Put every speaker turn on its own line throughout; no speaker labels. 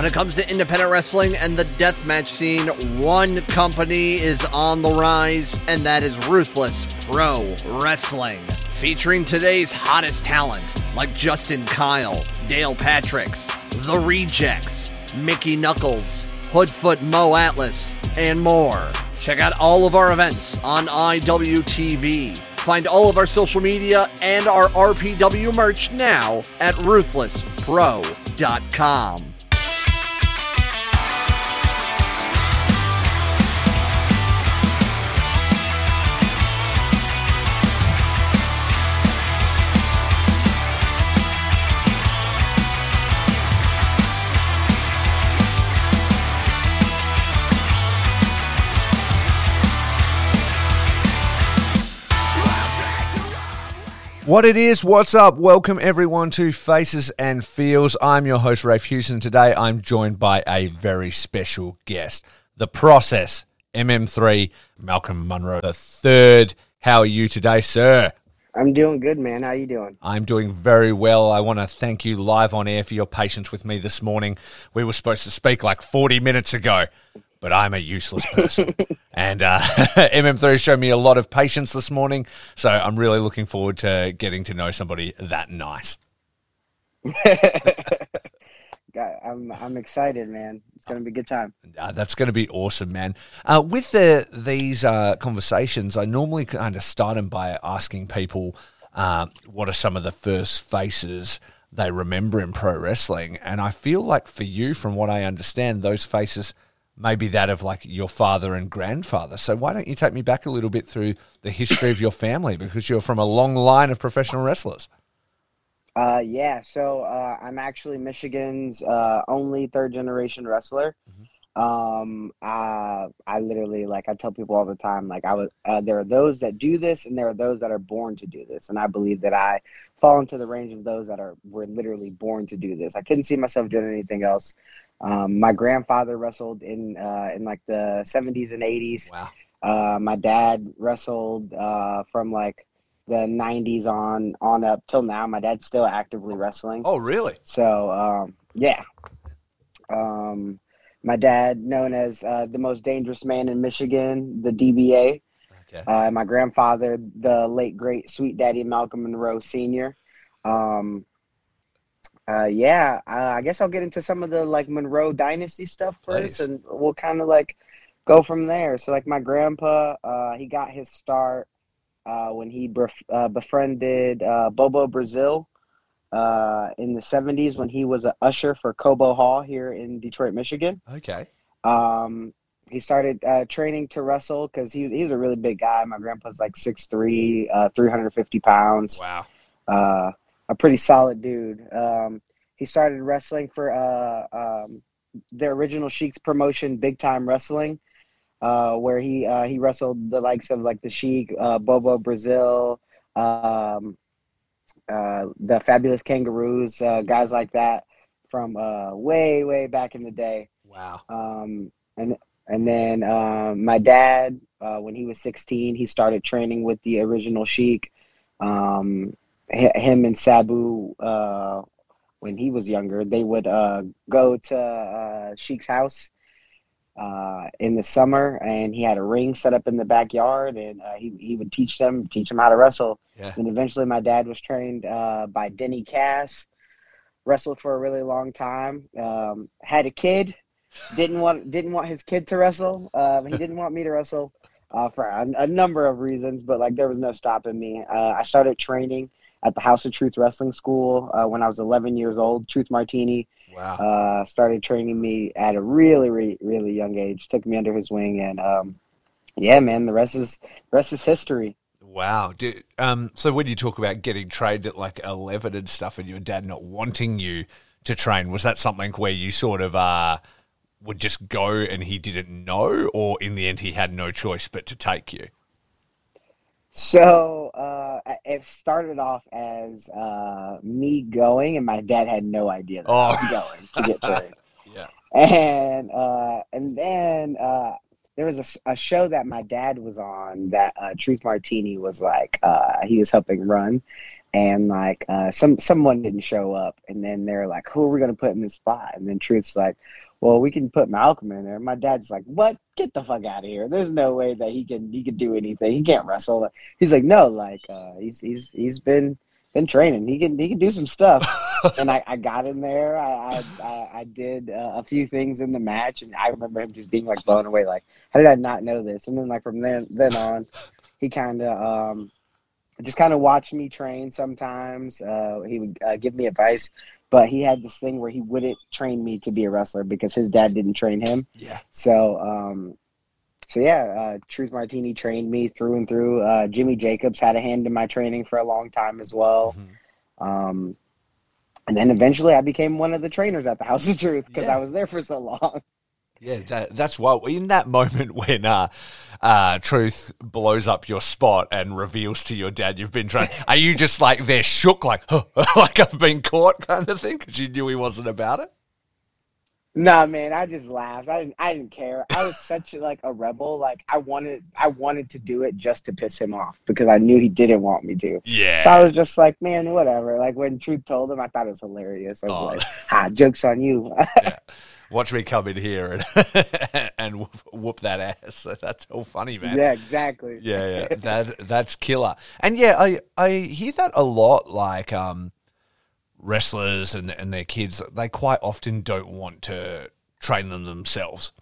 When it comes to independent wrestling and the deathmatch scene, one company is on the rise, and that is Ruthless Pro Wrestling. Featuring today's hottest talent like Justin Kyle, Dale Patricks, The Rejects, Mickey Knuckles, Hoodfoot Mo Atlas, and more. Check out all of our events on IWTV. Find all of our social media and our RPW merch now at ruthlesspro.com.
What it is, what's up? Welcome everyone to Faces and Feels. I'm your host, Rafe Houston. Today I'm joined by a very special guest, The Process, MM3, Malcolm Monroe the third. How are you today, sir?
I'm doing good, man. How are you doing?
I'm doing very well. I want to thank you live on air for your patience with me this morning. We were supposed to speak like 40 minutes ago, but I'm a useless person. and uh, MM3 showed me a lot of patience this morning. So I'm really looking forward to getting to know somebody that nice.
I'm I'm excited, man. It's gonna be a good time.
Uh, that's going to be awesome, man. Uh, with the these uh, conversations, I normally kind of start them by asking people uh, what are some of the first faces they remember in pro wrestling, and I feel like for you, from what I understand, those faces maybe that of like your father and grandfather. So why don't you take me back a little bit through the history of your family because you're from a long line of professional wrestlers.
Uh, yeah, so uh, I'm actually Michigan's uh, only third generation wrestler. Mm-hmm. Um, uh, I literally like I tell people all the time, like I was. Uh, there are those that do this, and there are those that are born to do this, and I believe that I fall into the range of those that are were literally born to do this. I couldn't see myself doing anything else. Um, my grandfather wrestled in uh, in like the 70s and 80s.
Wow.
Uh, my dad wrestled uh, from like the 90s on on up till now. My dad's still actively wrestling.
Oh, really?
So um, yeah. Um, my dad, known as uh, the most dangerous man in Michigan, the DBA. Okay. Uh, my grandfather, the late great sweet daddy Malcolm Monroe Sr. Um, uh, yeah, uh, I guess I'll get into some of the like Monroe Dynasty stuff first, Please. and we'll kind of like go from there. So, like my grandpa, uh, he got his start uh, when he bef- uh, befriended uh, Bobo Brazil uh in the '70s when he was an usher for Cobo Hall here in Detroit, Michigan.
Okay.
Um, he started uh training to wrestle because he was he was a really big guy. My grandpa's like 6'3", 350 pounds.
Wow
a pretty solid dude. Um, he started wrestling for uh, um, the original Sheik's promotion, Big Time Wrestling, uh, where he uh, he wrestled the likes of like the Sheik, uh, Bobo Brazil, um, uh, the Fabulous Kangaroos, uh, guys like that from way way back in the day.
Wow.
Um, and and then my dad, when he was 16, he started training with the original Sheik. Um, him and Sabu uh, when he was younger, they would uh, go to uh, Sheik's house uh, in the summer, and he had a ring set up in the backyard, and uh, he he would teach them teach them how to wrestle.
Yeah.
And eventually, my dad was trained uh, by Denny Cass. Wrestled for a really long time. Um, had a kid. Didn't want didn't want his kid to wrestle. Um, he didn't want me to wrestle. Uh, for a, a, number of reasons, but like there was no stopping me. Uh, I started training at the House of Truth Wrestling School uh, when I was 11 years old. Truth Martini
wow.
uh, started training me at a really, really, really young age. Took me under his wing, and um, yeah, man, the rest is the rest is history.
Wow. um, so when you talk about getting trained at like 11 and stuff, and your dad not wanting you to train, was that something where you sort of uh, would just go and he didn't know, or in the end he had no choice but to take you?
So uh, it started off as uh, me going, and my dad had no idea that oh. I was oh. going to get trained.
yeah,
and uh, and then uh, there was a, a, show that my dad was on that uh, Truth Martini was like uh, he was helping run, and like uh, some someone didn't show up, and then they're like, "Who are we gonna put in this spot?" And then Truth's like, "Well, we can put Malcolm in there." My dad's like, "What? Get the fuck out of here! There's no way that he can he can do anything. He can't wrestle." He's like, "No, like uh, he's he's he's been been training. He can he can do some stuff." and I, I got in there. I I, I did uh, a few things in the match, and I remember him just being like blown away. Like, how did I not know this? And then like from then then on, he kind of um just kind of watched me train sometimes. Uh, he would uh, give me advice, but he had this thing where he wouldn't train me to be a wrestler because his dad didn't train him.
Yeah.
So, um, so yeah, uh, Truth Martini trained me through and through. Uh, Jimmy Jacobs had a hand in my training for a long time as well. Mm-hmm. Um, and then eventually I became one of the trainers at the House of Truth because yeah. I was there for so long.
Yeah, that, that's why in that moment when uh, uh, Truth blows up your spot and reveals to your dad you've been trained, are you just like they're shook, like huh, like I've been caught, kind of thing, because you knew he wasn't about it?
Nah, man, I just laughed. I didn't. I didn't care. I was such like a rebel. Like I wanted. I wanted to do it just to piss him off because I knew he didn't want me to.
Yeah.
So I was just like, man, whatever. Like when Truth told him, I thought it was hilarious. I was oh. like, ah, jokes on you.
yeah watch me come in here and and whoop, whoop, that ass. That's all funny, man.
Yeah, exactly.
Yeah, yeah, that that's killer. And yeah, I I hear that a lot. Like um, wrestlers and and their kids, they quite often don't want to train them themselves.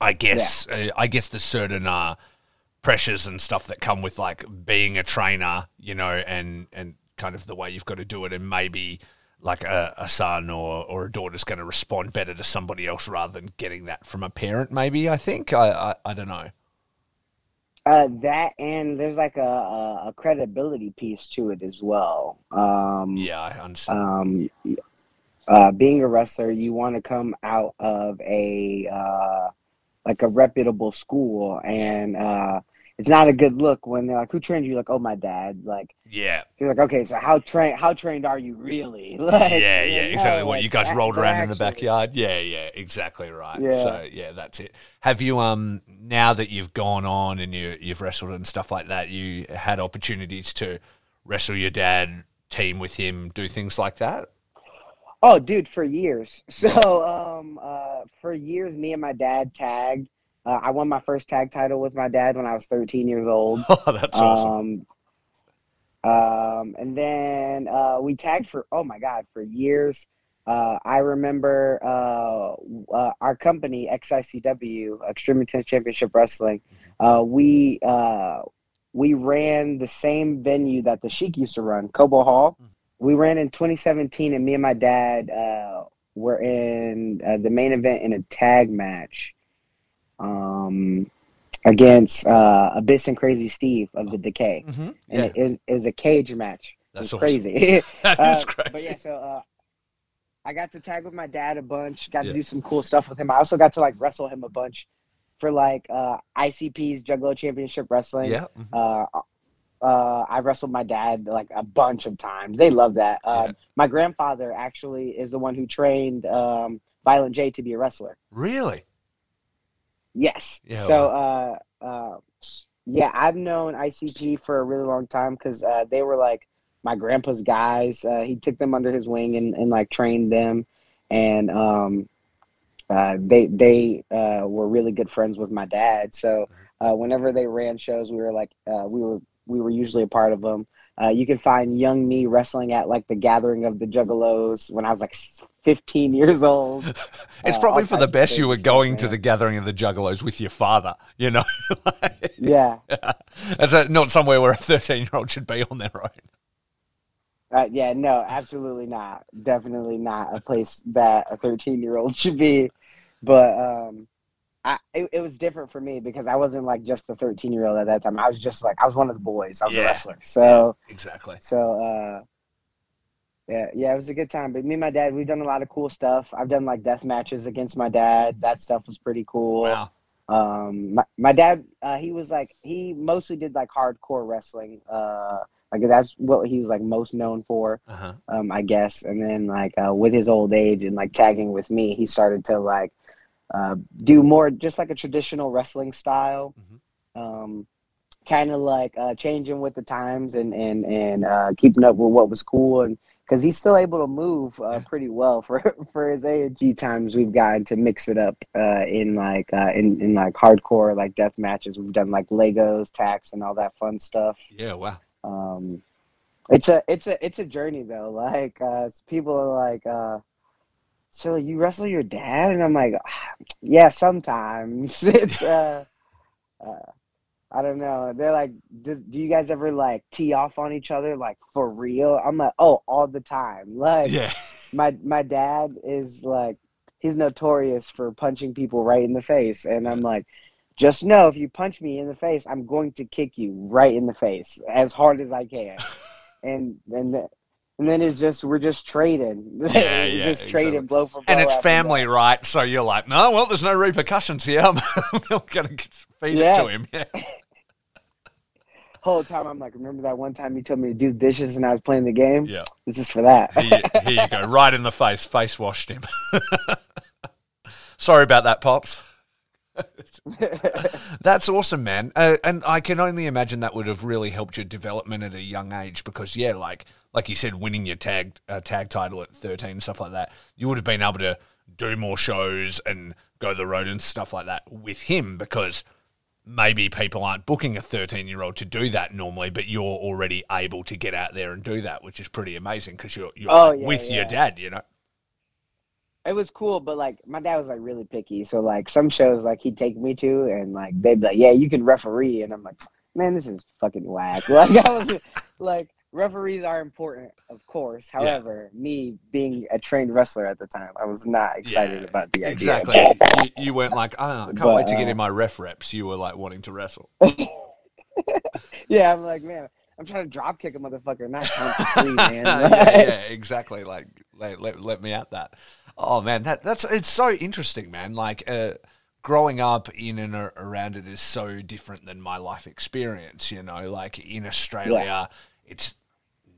I guess yeah. uh, I guess there's certain uh, pressures and stuff that come with like being a trainer, you know, and and kind of the way you've got to do it, and maybe like a, a son or, or a daughter's going to respond better to somebody else rather than getting that from a parent maybe i think? I i, I don't know.
Uh, that and there's like a, a, a, credibility piece to it as well. Um,
yeah i understand.
um, uh, being a wrestler you want to come out of a uh, like a reputable school and uh, it's not a good look when they're like, "Who trained you?" Like, "Oh, my dad." Like,
yeah,
you're like, "Okay, so how trained? How trained are you really?" Like,
yeah, yeah, exactly. what you guys that, rolled around in the backyard? Yeah, yeah, exactly right. Yeah. So yeah, that's it. Have you um now that you've gone on and you you've wrestled and stuff like that, you had opportunities to wrestle your dad, team with him, do things like that?
Oh, dude, for years. So, um, uh, for years, me and my dad tagged. Uh, I won my first tag title with my dad when I was 13 years old.
Oh, that's awesome.
Um, um, and then uh, we tagged for oh my god for years. Uh, I remember uh, uh, our company XICW Extreme Intense Championship Wrestling. Uh, we we ran the same venue that the Sheik used to run, Cobo Hall. Hmm. We ran in 2017, and me and my dad were in the main event in a tag match um, against uh, Abyss and Crazy Steve of the Decay, mm-hmm. and yeah. it, was, it was a cage match. That's awesome. crazy.
that uh, crazy.
But yeah, so uh, I got to tag with my dad a bunch. Got yeah. to do some cool stuff with him. I also got to like wrestle him a bunch for like uh, ICP's Juggalo Championship Wrestling.
Yeah. Mm-hmm.
Uh, uh, I wrestled my dad like a bunch of times. They love that. Um, yeah. My grandfather actually is the one who trained um, Violent J to be a wrestler.
Really?
Yes. Yeah, so, uh, uh, yeah, I've known ICP for a really long time because uh, they were like my grandpa's guys. Uh, he took them under his wing and, and like trained them, and um, uh, they they uh, were really good friends with my dad. So uh, whenever they ran shows, we were like uh, we were we were usually a part of them. Uh, you can find young me wrestling at like the gathering of the Juggalos when I was like 15 years old.
it's uh, probably for the best you were going to the gathering of the Juggalos with your father, you know?
like, yeah.
As a, not somewhere where a 13 year old should be on their own.
Uh, yeah, no, absolutely not. Definitely not a place that a 13 year old should be. But um, I, it, it, was different for me because I wasn't like just a 13 year old at that time. I was just like I was one of the boys. I was yeah. a wrestler. So
yeah, exactly.
So uh, yeah, yeah, it was a good time. But me and my dad, we've done a lot of cool stuff. I've done like death matches against my dad. That stuff was pretty cool.
Wow.
Um, my, my dad, uh, he was like he mostly did like hardcore wrestling. Uh, like that's what he was like most known for, uh-huh. um, I guess. And then like uh, with his old age and like tagging with me, he started to like uh, do more just like a traditional wrestling style. Mm-hmm. Um, kind of like uh, changing with the times and and and uh, keeping up with what was cool and because he's still able to move uh, pretty well for for his age. times we've gotten to mix it up uh, in like uh, in in like hardcore like death matches. We've done like Legos, tacks, and all that fun stuff.
Yeah, wow.
Um, it's a it's a it's a journey though. Like uh, people are like, uh, so you wrestle your dad, and I'm like, yeah, sometimes it's. Uh, uh, I don't know. They're like, do, do you guys ever like tee off on each other like for real? I'm like, oh, all the time. Like,
yeah.
my my dad is like, he's notorious for punching people right in the face, and I'm like, just know if you punch me in the face, I'm going to kick you right in the face as hard as I can. and and and then it's just we're just trading,
yeah, yeah,
just trading blow for blow.
And it's family, right? So you're like, no, well, there's no repercussions here. I'm, not gonna feed yeah. it to him. Yeah.
Whole time I'm like, remember that one time you told me to do the dishes and I was playing the game?
Yeah.
This is for that.
here, here you go, right in the face, face washed him. Sorry about that, pops. That's awesome, man. Uh, and I can only imagine that would have really helped your development at a young age because, yeah, like like you said, winning your tag uh, tag title at thirteen and stuff like that, you would have been able to do more shows and go the road and stuff like that with him because maybe people aren't booking a 13 year old to do that normally, but you're already able to get out there and do that, which is pretty amazing because you're, you're oh, yeah, with yeah. your dad, you know?
It was cool, but like my dad was like really picky. So like some shows like he'd take me to and like they'd be like, Yeah, you can referee and I'm like, Man, this is fucking whack. Like I was like referees are important, of course. However, yeah. me being a trained wrestler at the time, I was not excited yeah, about the idea.
Exactly. you, you, weren't like, oh, I can't but, wait to get in uh, my ref reps. You were like wanting to wrestle.
yeah, I'm like, man, I'm trying to drop kick a motherfucker, not count three, man.
yeah, yeah, exactly. Like, let, let, let me at that. Oh man, that that's it's so interesting, man. Like uh, growing up in and around it is so different than my life experience. You know, like in Australia, yeah. it's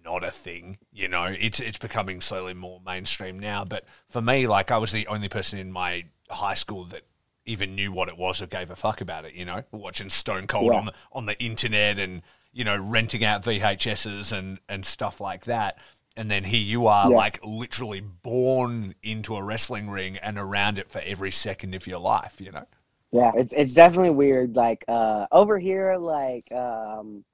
not a thing. You know, it's it's becoming slowly more mainstream now. But for me, like I was the only person in my high school that even knew what it was or gave a fuck about it. You know, watching Stone Cold yeah. on on the internet and you know renting out VHSs and and stuff like that and then here you are yeah. like literally born into a wrestling ring and around it for every second of your life you know
yeah it's it's definitely weird like uh over here like um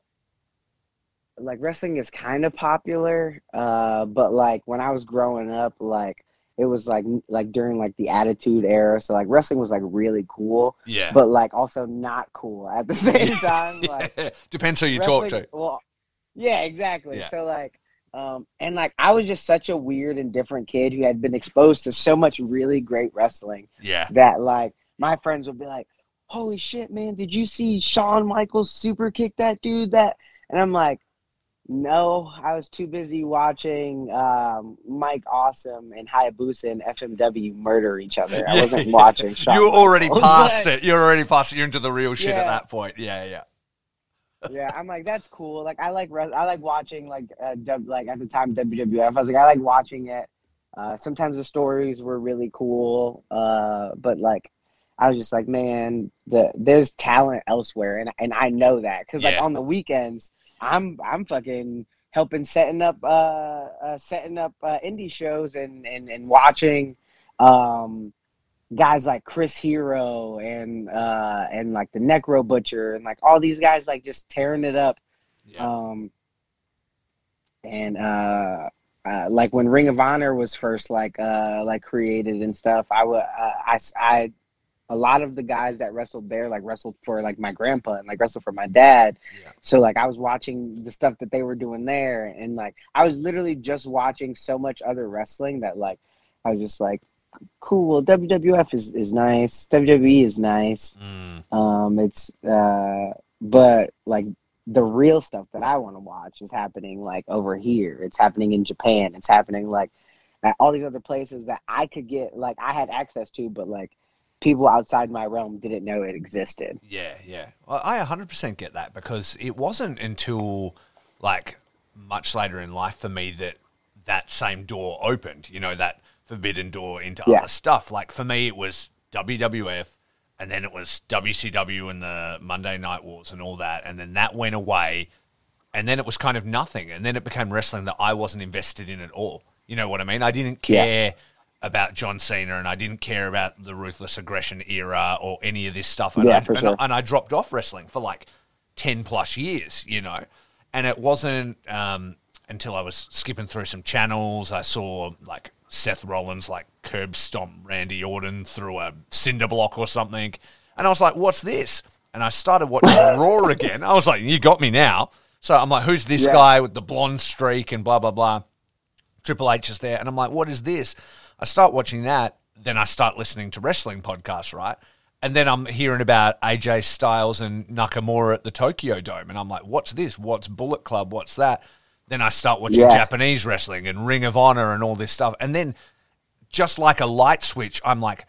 like wrestling is kind of popular uh but like when i was growing up like it was like like during like the attitude era so like wrestling was like really cool
yeah
but like also not cool at the same time like
depends who you talk to
well yeah exactly yeah. so like um, and like I was just such a weird and different kid who had been exposed to so much really great wrestling.
Yeah.
That like my friends would be like, "Holy shit, man! Did you see Shawn Michaels super kick that dude?" That and I'm like, "No, I was too busy watching um, Mike Awesome and Hayabusa and FMW murder each other. I wasn't watching." Shawn
you were already past it. You're already past it. You're into the real shit yeah. at that point. Yeah, yeah
yeah, I'm like that's cool. Like I like I like watching like uh, w, like at the time WWF. I was like I like watching it. Uh, sometimes the stories were really cool, uh, but like I was just like, man, the there's talent elsewhere, and and I know that because like on the weekends, I'm I'm fucking helping setting up uh, uh setting up uh, indie shows and and and watching um guys like Chris Hero and uh and like the Necro Butcher and like all these guys like just tearing it up. Yeah. Um and uh, uh like when Ring of Honor was first like uh like created and stuff, I would uh, I I a lot of the guys that wrestled there like wrestled for like my grandpa and like wrestled for my dad. Yeah. So like I was watching the stuff that they were doing there and like I was literally just watching so much other wrestling that like I was just like cool. WWF is, is nice. WWE is nice. Mm. Um, it's uh, but like the real stuff that I want to watch is happening like over here. It's happening in Japan. It's happening like at all these other places that I could get like I had access to, but like people outside my realm didn't know it existed.
Yeah, yeah. Well, I 100% get that because it wasn't until like much later in life for me that that same door opened. You know that forbidden door into yeah. other stuff. Like for me, it was WWF, and then it was WCW and the Monday Night Wars and all that, and then that went away, and then it was kind of nothing, and then it became wrestling that I wasn't invested in at all. You know what I mean? I didn't care. Yeah. About John Cena, and I didn't care about the ruthless aggression era or any of this stuff, and,
yeah,
I, and,
sure.
I, and I dropped off wrestling for like ten plus years, you know, and it wasn't um, until I was skipping through some channels I saw like Seth Rollins like curb stomp Randy Orton through a cinder block or something. And I was like, what's this? And I started watching Raw again. I was like, you got me now. So I'm like, who's this
Yeah.
guy with the blonde streak and blah, blah, blah. Triple H is there. And I'm like, what is this? I start watching that. Then I start listening to wrestling podcasts, right? And then I'm hearing about AJ Styles and Nakamura at the Tokyo Dome. And I'm like, what's this? What's Bullet Club? What's that? Then I start watching
Yeah.
Japanese wrestling and Ring of Honor and all this stuff. And then just like a light switch, I'm like,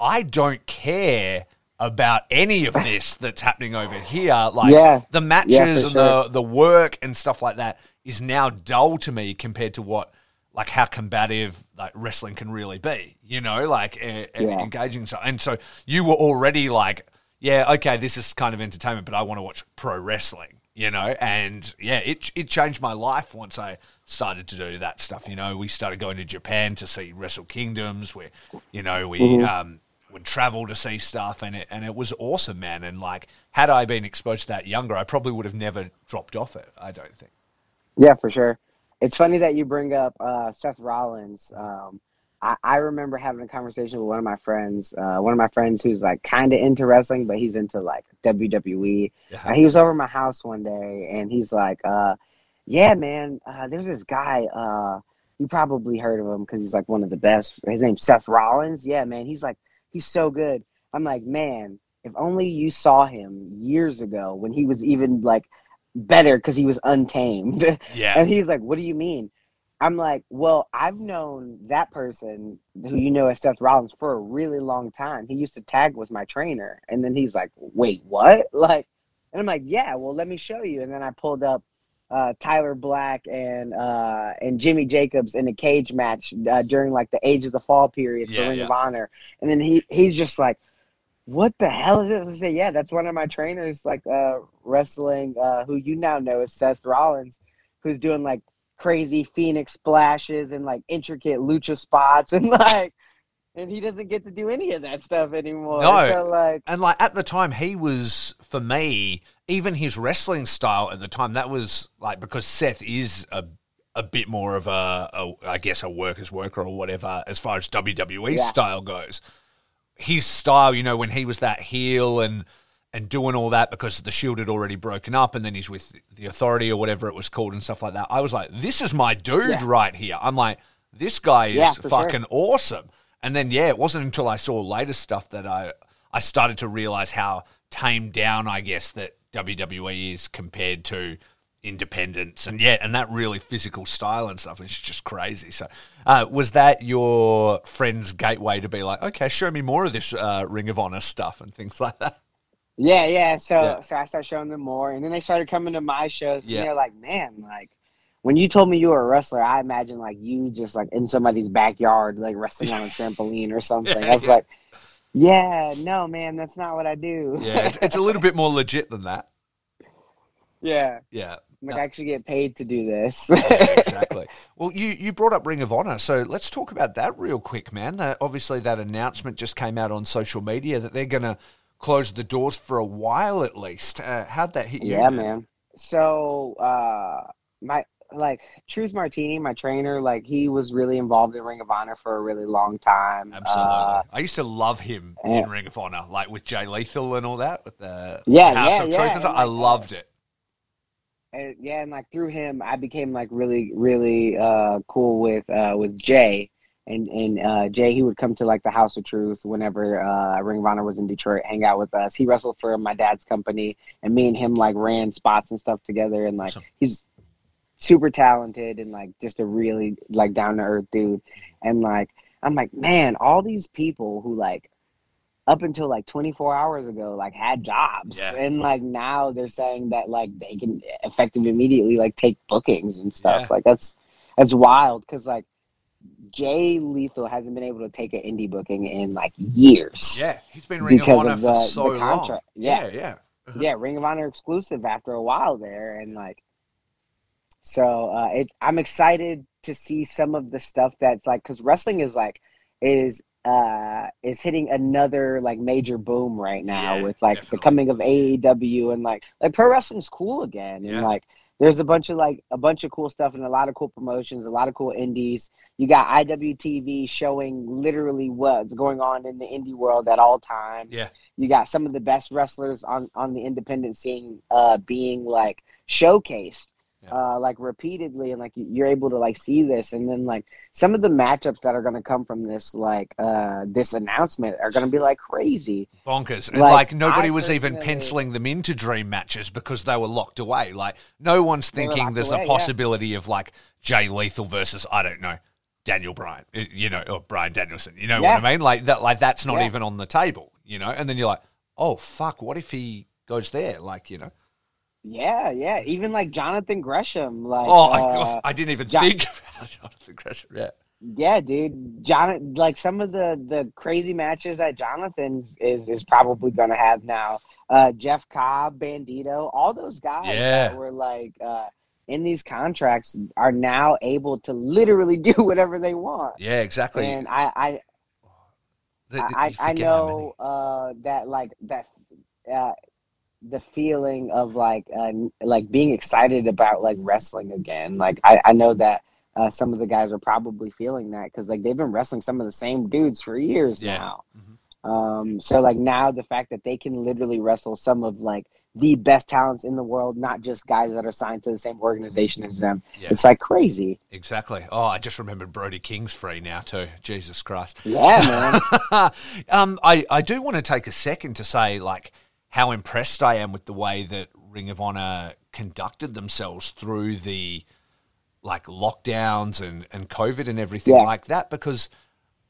I don't care about any of this that's happening over here. Like
Yeah.
the matches
for
and the the work and stuff like that is now dull to me compared to what like how combative like wrestling can really be. You know, like and, and
Yeah.
engaging. So and so you were already like, yeah, okay, this is kind of entertainment, but I want to watch pro wrestling. You know, and yeah, it it changed my life once I started to do that stuff. You know, we started going to Japan to see Wrestle Kingdoms, where you know we
Mm-hmm.
um, would travel to see stuff, and it and it was awesome, man. And like, had I been exposed to that younger, I probably would have never dropped off it. I don't think.
Yeah, for sure. It's funny that you bring up uh, Seth Rollins. Um, I, I remember having a conversation with one of my friends, uh, one of my friends who's like kind of into wrestling, but he's into like WWE.
Yeah.
And he was over at my house one day, and he's like, uh, "Yeah, man, uh, there's this guy. Uh, you probably heard of him because he's like one of the best. His name's Seth Rollins. Yeah, man, he's like he's so good. I'm like, man, if only you saw him years ago when he was even like better because he was untamed.
Yeah.
And he's like, What do you mean? I'm like, Well, I've known that person who you know as Seth Rollins for a really long time. He used to tag with my trainer. And then he's like, Wait, what? Like, and I'm like, Yeah, well, let me show you. And then I pulled up uh, Tyler Black and uh, and Jimmy Jacobs in a cage match uh, during like the Age of the Fall period for
Yeah,
Ring
yeah.
of Honor. And then he he's just like, what the hell is this? I say, yeah, that's one of my trainers, like uh, wrestling, uh, who you now know as Seth Rollins, who's doing like crazy Phoenix splashes and like intricate lucha spots and like, and he doesn't get to do any of that stuff anymore.
No.
So, like,
And like at the time, he was for me, even his wrestling style at the time. That was like because Seth is a a bit more of a, a I guess a worker's worker or whatever as far as WWE
Yeah.
style goes. His style, you know, when he was that heel and and doing all that because the Shield had already broken up, and then he's with the Authority or whatever it was called and stuff like that. I was like, this is my dude
Yeah.
right here. I'm like, this guy is
Yeah, for sure.
fucking awesome. And then yeah, it wasn't until I saw later stuff that I I started to realize how tamed down I guess that WWE is compared to independence and yeah and that really physical style and stuff is just crazy so uh, was that your friend's gateway to be like okay show me more of this uh, ring of honor stuff and things like that
yeah, yeah. So,
Yeah.
so I started showing them more, and then they started coming to my shows.
Yeah.
And they're like, man, like. When you told me you were a wrestler, I imagine like you just like in somebody's backyard, like wrestling on a trampoline or something.
Yeah,
I was like, yeah, no, man, that's not what I do.
yeah it's, it's a little bit more legit than that
yeah.
yeah
Like I actually get paid to do this.
Yeah, exactly. Well, you, you brought up Ring of Honor, so let's talk about that real quick, man. Uh, obviously, that announcement just came out on social media that they're going to close the doors for a while at least. Uh, how'd that hit you?
yeah, man. So uh my like Truth Martini, my trainer, like he was really involved in Ring of Honor for a really long time.
Absolutely.
Uh,
I used to love him
yeah.
in Ring of Honor, like with Jay Lethal and all that, with the
Yeah,
House
yeah,
of
yeah,
Truth. and
and
I
like,
loved it.
and, yeah, and like through him, I became like really, really uh, cool with uh, with Jay, and and uh, Jay he would come to like the House of Truth whenever uh, Ring of Honor was in Detroit, hang out with us. He wrestled for my dad's company, and me and him like ran spots and stuff together, and like
Awesome.
he's super talented and like just a really like down to earth dude, and like I'm like man, all these people who like up until like 24 hours ago like had jobs
Yeah.
and like now they're saying that like they can effectively immediately like take bookings and stuff
Yeah.
like that's that's wild because like Jay Lethal hasn't been able to take an indie booking in like years.
Yeah, he's been Ring of Honor of the, for so long.
Yeah, yeah, yeah. Uh-huh. yeah. Ring of Honor exclusive after a while there, and like, so uh, it. I'm excited to see some of the stuff that's like because wrestling is like is uh is hitting another like major boom right now yeah, with like definitely. the coming of AEW and like like pro wrestling's cool again yeah. and like there's a bunch of like a bunch of cool stuff and a lot of cool promotions, a lot of cool indies. You got IWTV showing literally what's going on in the indie world at all times.
Yeah.
You got some of the best wrestlers on on the independent scene uh being like showcased uh, like repeatedly and like you're able to like see this and then like some of the matchups that are going to come from this like uh this announcement are going to be like crazy.
Bonkers. And like, like nobody I was even penciling them into dream matches because they were locked away. Like no one's thinking there's away, a possibility yeah. of like jay lethal versus i don't know daniel bryan you know or bryan danielson you know yeah. what i mean? Like that like that's not yeah. even on the table you know? And then you're like oh fuck what if he goes there? Like you know
yeah, yeah. Even like Jonathan Gresham. Like
oh, uh, I, I, didn't even think about Jonathan Gresham. Yeah.
Yeah, dude. John, like some of the the crazy matches that Jonathan is is probably going to have now. Uh, Jeff Cobb, Bandito, all those guys yeah. that were like uh, in these contracts are now able to literally do whatever they want.
Yeah, exactly.
And I, I, the, I, I know uh, that like that uh, the feeling of like uh, like being excited about like wrestling again. Like I, I know that uh, some of the guys are probably feeling that because like they've been wrestling some of the same dudes for years yeah. now. Mm-hmm. Um, so like now the fact that they can literally wrestle some of like the best talents in the world, not just guys that are signed to the same organization as them. Yeah. It's like crazy.
Exactly. Oh, I just remembered Brody King's free now too. Jesus Christ.
Yeah,
man. um, I I do want to take a second to say like how impressed I am with the way that Ring of Honor conducted themselves through the like lockdowns and, and COVID and everything yeah. like that because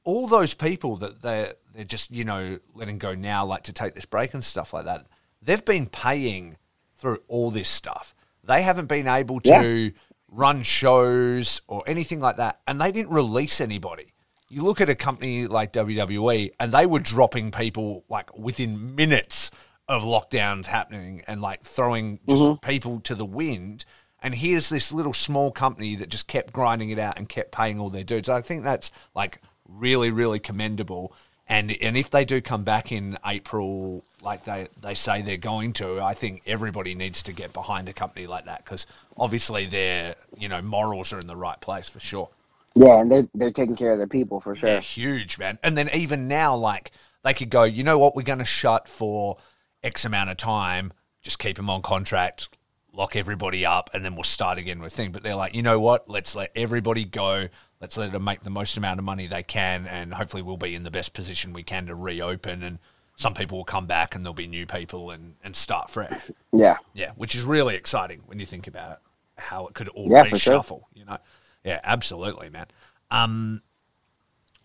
all those people that they're they're just, you know, letting go now, like to take this break and stuff like that, they've been paying through all this stuff. They haven't been able to yeah. run shows or anything like that, and they didn't release anybody. You look at a company like WWE, and they were dropping people like within minutes of lockdowns happening and like throwing just mm-hmm. people to the wind. And here's this little small company that just kept grinding it out and kept paying all their dues. I think that's like really, really commendable. And and if they do come back in April, like they, they say they're going to, I think everybody needs to get behind a company like that because obviously their you know morals are in the right place for sure.
Yeah, and they're they're taking care of their people for sure.
Yeah, huge man. And then even now, like they could go, you know what, we're going to shut for X amount of time, just keep them on contract, lock everybody up, and then we'll start again with thing. But they're like, you know what? Let's let everybody go. Let's let them make the most amount of money they can, and hopefully we'll be in the best position we can to reopen. And some people will come back, and there'll be new people, and and start fresh.
Yeah,
yeah, which is really exciting when you think about it, how it could all yeah, reshuffle. Sure. You know, yeah, absolutely, man. Um,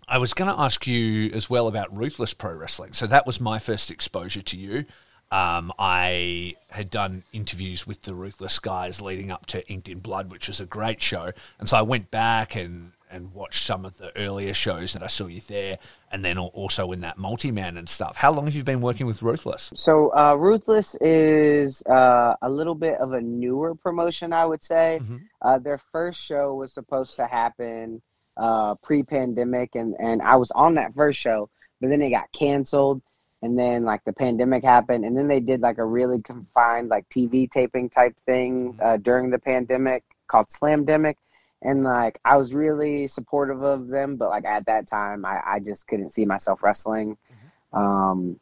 I was going to ask you as well about Ruthless Pro Wrestling. So that was my first exposure to you. Um, I had done interviews with the Ruthless guys leading up to Inked in Blood, which was a great show. And so I went back and, and watched some of the earlier shows that I saw you there, and then also in that multi man and stuff. How long have you been working with Ruthless?
So, uh, Ruthless is uh, a little bit of a newer promotion, I would say. Mm-hmm. Uh, their first show was supposed to happen uh, pre pandemic, and, and I was on that first show, but then it got canceled. And then like the pandemic happened, and then they did like a really confined like TV taping type thing mm-hmm. uh, during the pandemic called Slamdemic, and like I was really supportive of them, but like at that time I, I just couldn't see myself wrestling. Mm-hmm. Um,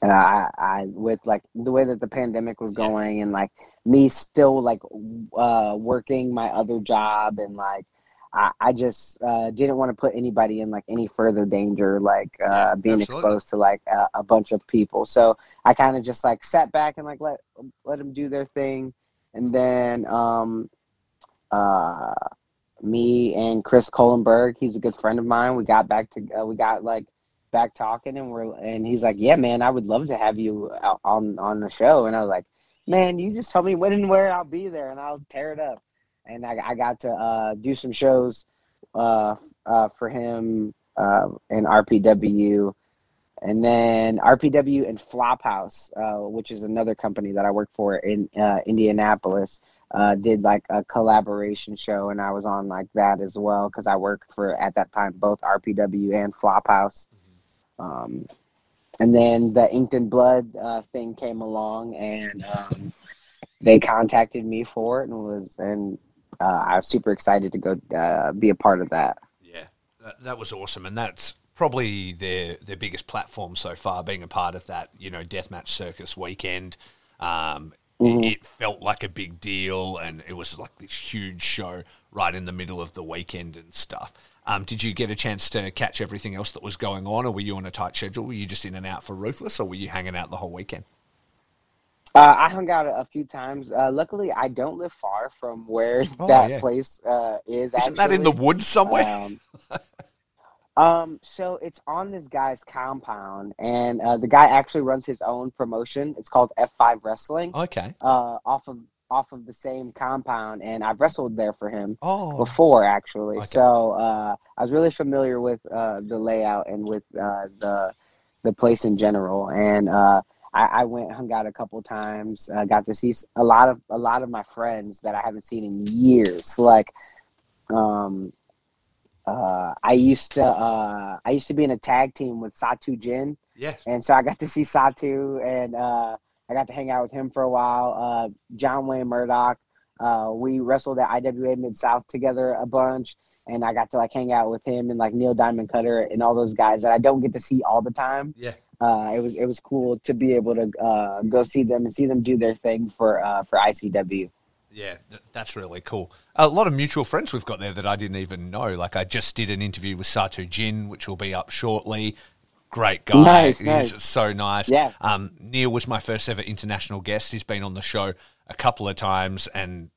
and I, I with like the way that the pandemic was going, and like me still like uh, working my other job, and like I, I just uh, didn't want to put anybody in like any further danger, like uh, yeah, being absolutely. exposed to like a, a, bunch of people. So I kind of just like sat back and like let let them do their thing, and then um, uh, me and Chris Kohlenberg, he's a good friend of mine. We got back to uh, we got like back talking, and we're and he's like, yeah, man, I would love to have you on on the show, and I was like, man, you just tell me when and where I'll be there, and I'll tear it up and I, I got to uh, do some shows uh, uh, for him uh, in RPW, and then RPW and Flophouse, uh, which is another company that I work for in uh, Indianapolis. Did like a collaboration show, and I was on like that as well because I worked for at that time both RPW and Flophouse. Um, and then the Inked and Blood thing came along, and um, they contacted me for it, and was and uh, I was super excited to go uh, be a part of that.
Yeah, that, that was awesome, and that's probably their their biggest platform so far, being a part of that you know deathmatch circus weekend. Um, mm-hmm. it, it, felt like a big deal, and it was like this huge show right in the middle of the weekend and stuff. Um, did you get a chance to catch everything else that was going on, or were you on a tight schedule? Were you just in and out for Ruthless, or were you hanging out the whole weekend?
Uh, I hung out a few times. Uh, luckily, I don't live far from where oh, that yeah. place uh, is.
Isn't actually. that in the woods somewhere? Um,
um, so it's on this guy's compound, and uh, the guy actually runs his own promotion. It's called F5 Wrestling.
Okay.
Uh, off of off of the same compound, and I've wrestled there for him oh. before actually. Okay. So uh, I was really familiar with uh, the layout and with uh, the the place in general, and uh, I, I, went hung out a couple times. Uh, got to see a lot of a lot of my friends that I haven't seen in years. Like, um, uh, I used to uh, I used to be in a tag team with Satu Jin.
Yes.
And so I got to see Satu and uh, I got to hang out with him for a while. Uh, John Wayne Murdoch. Uh, we wrestled at IWA Mid South together a bunch, and I got to like hang out with him and like Neil Diamond Cutter and all those guys that I don't get to see all the time.
Yeah.
Uh, it was it was cool to be able to uh, go see them and see them do their thing for uh, for ICW.
Yeah, that's really cool. A lot of mutual friends we've got there that I didn't even know. Like I just did an interview with Satu Jin, which will be up shortly great guy.
Nice,
He's
nice.
so nice.
Yeah.
Um, Neil was my first ever international guest. He's been on the show a couple of times and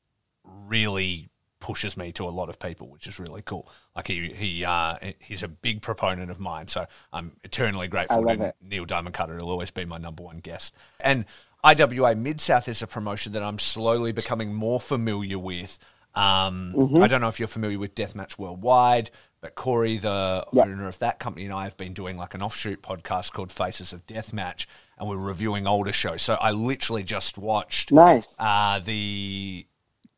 really pushes me to a lot of people, which is really cool. Like he he uh, he's a big proponent of mine, so I'm eternally grateful to it. Neil Diamond Cutter. He'll always be my number one guest. And IWA Mid South is a promotion that I'm slowly becoming more familiar with. Um, mm-hmm. I don't know if you're familiar with Deathmatch Worldwide, but Corey, the yep. owner of that company, and I have been doing like an offshoot podcast called Faces of Deathmatch, and we're reviewing older shows. So I literally just watched
nice
uh, the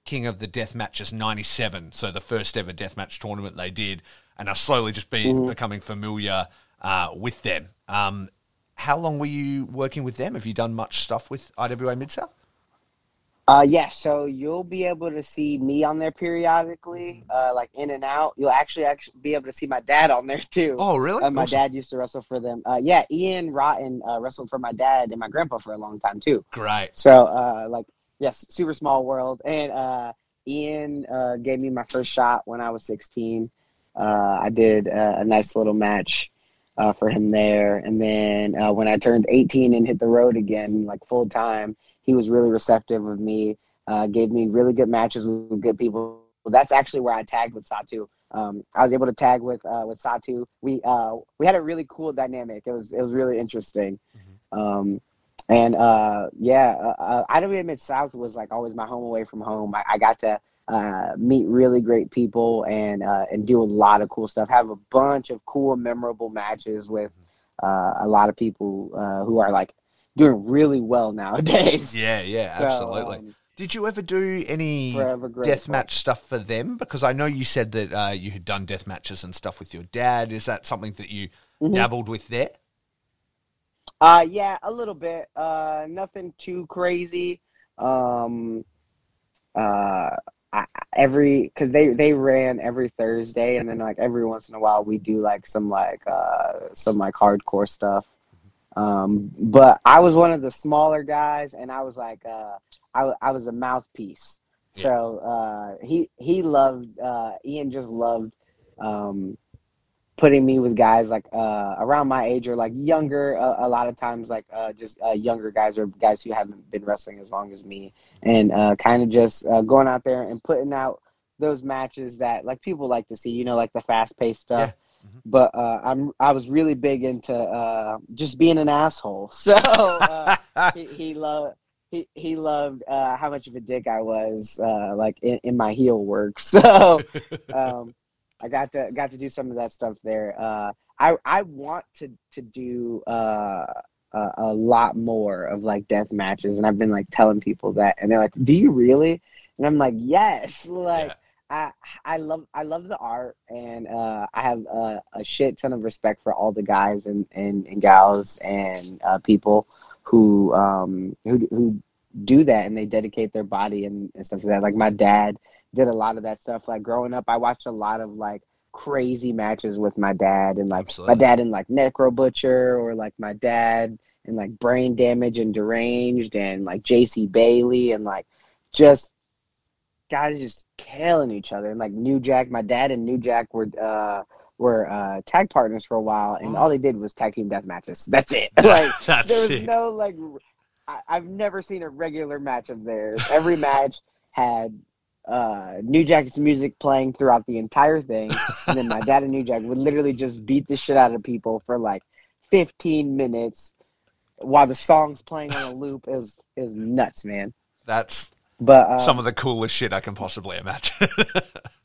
King of the Death Matches '97, so the first ever death match tournament they did, and I've slowly just been mm-hmm. becoming familiar uh, with them. Um, how long were you working with them? Have you done much stuff with IWA Mid South?
Uh, yeah, so you'll be able to see me on there periodically, uh, like in and out. You'll actually actually be able to see my dad on there too.
Oh, really?
Uh, my awesome. dad used to wrestle for them. Uh, yeah, Ian Rotten uh, wrestled for my dad and my grandpa for a long time too.
Great.
So, uh, like, yes, super small world. And uh, Ian uh, gave me my first shot when I was 16. Uh, I did uh, a nice little match uh, for him there, and then uh, when I turned 18 and hit the road again, like full time he was really receptive of me, uh, gave me really good matches with good people. That's actually where I tagged with Satu. Um, I was able to tag with uh, with Satu. We uh, we had a really cool dynamic. It was it was really interesting. Mm-hmm. Um, and uh, yeah, uh, uh, Mid South was like always my home away from home. I, I got to uh, meet really great people and uh, and do a lot of cool stuff. Have a bunch of cool, memorable matches with mm-hmm. uh, a lot of people uh, who are like doing really well nowadays.
Yeah, yeah, so, absolutely. Um, did you ever do any death match stuff for them? Because I know you said that uh, you had done death matches and stuff with your dad. Is that something that you mm-hmm. dabbled with there?
Uh, yeah, a little bit. Uh, nothing too crazy. Um, uh, I, every because they they ran every Thursday, and then like every once in a while we do like some like uh some like hardcore stuff. Um, but I was one of the smaller guys, and I was like, uh, I, I was a mouthpiece. So uh, he he loved uh, Ian just loved um, putting me with guys like uh, around my age or like younger. a lot of times, like uh, just uh, younger guys or guys who haven't been wrestling as long as me, and kind of just going out there and putting out those matches that like people like to see. You know, like the fast paced stuff. Yeah Mm-hmm. But uh, I'm I was really big into uh, just being an asshole. So uh, he, he loved he he loved uh, how much of a dick I was, uh, like in, in, my heel work. So um, I got to got to do some of that stuff there. Uh, I I want to to do uh, a, a lot more of like death matches, and I've been like telling people that, and they're like, "Do you really?" And I'm like, "Yes!" Like. Yeah. I, I love I love the art and uh, I have a, a, shit ton of respect for all the guys and, and, and gals and uh, people who um who who do that and they dedicate their body and, and stuff like that. Like my dad did a lot of that stuff. Like growing up, I watched a lot of like crazy matches with my dad and like Absolutely. my dad in like Necro Butcher or like my dad and like Brain Damage and Deranged and like JC Bailey and like just guys just killing each other and like New Jack. My dad and New Jack were uh were uh tag partners for a while and all they did was tag team death matches. That's it. like That's there was it. no like I, I've never seen a regular match of theirs. Every match had uh, New Jack's music playing throughout the entire thing, and then my dad and New Jack would literally just beat the shit out of people for like 15 minutes while the song's playing on a loop. It was it was nuts, man.
That's but uh, some of the coolest shit I can possibly imagine.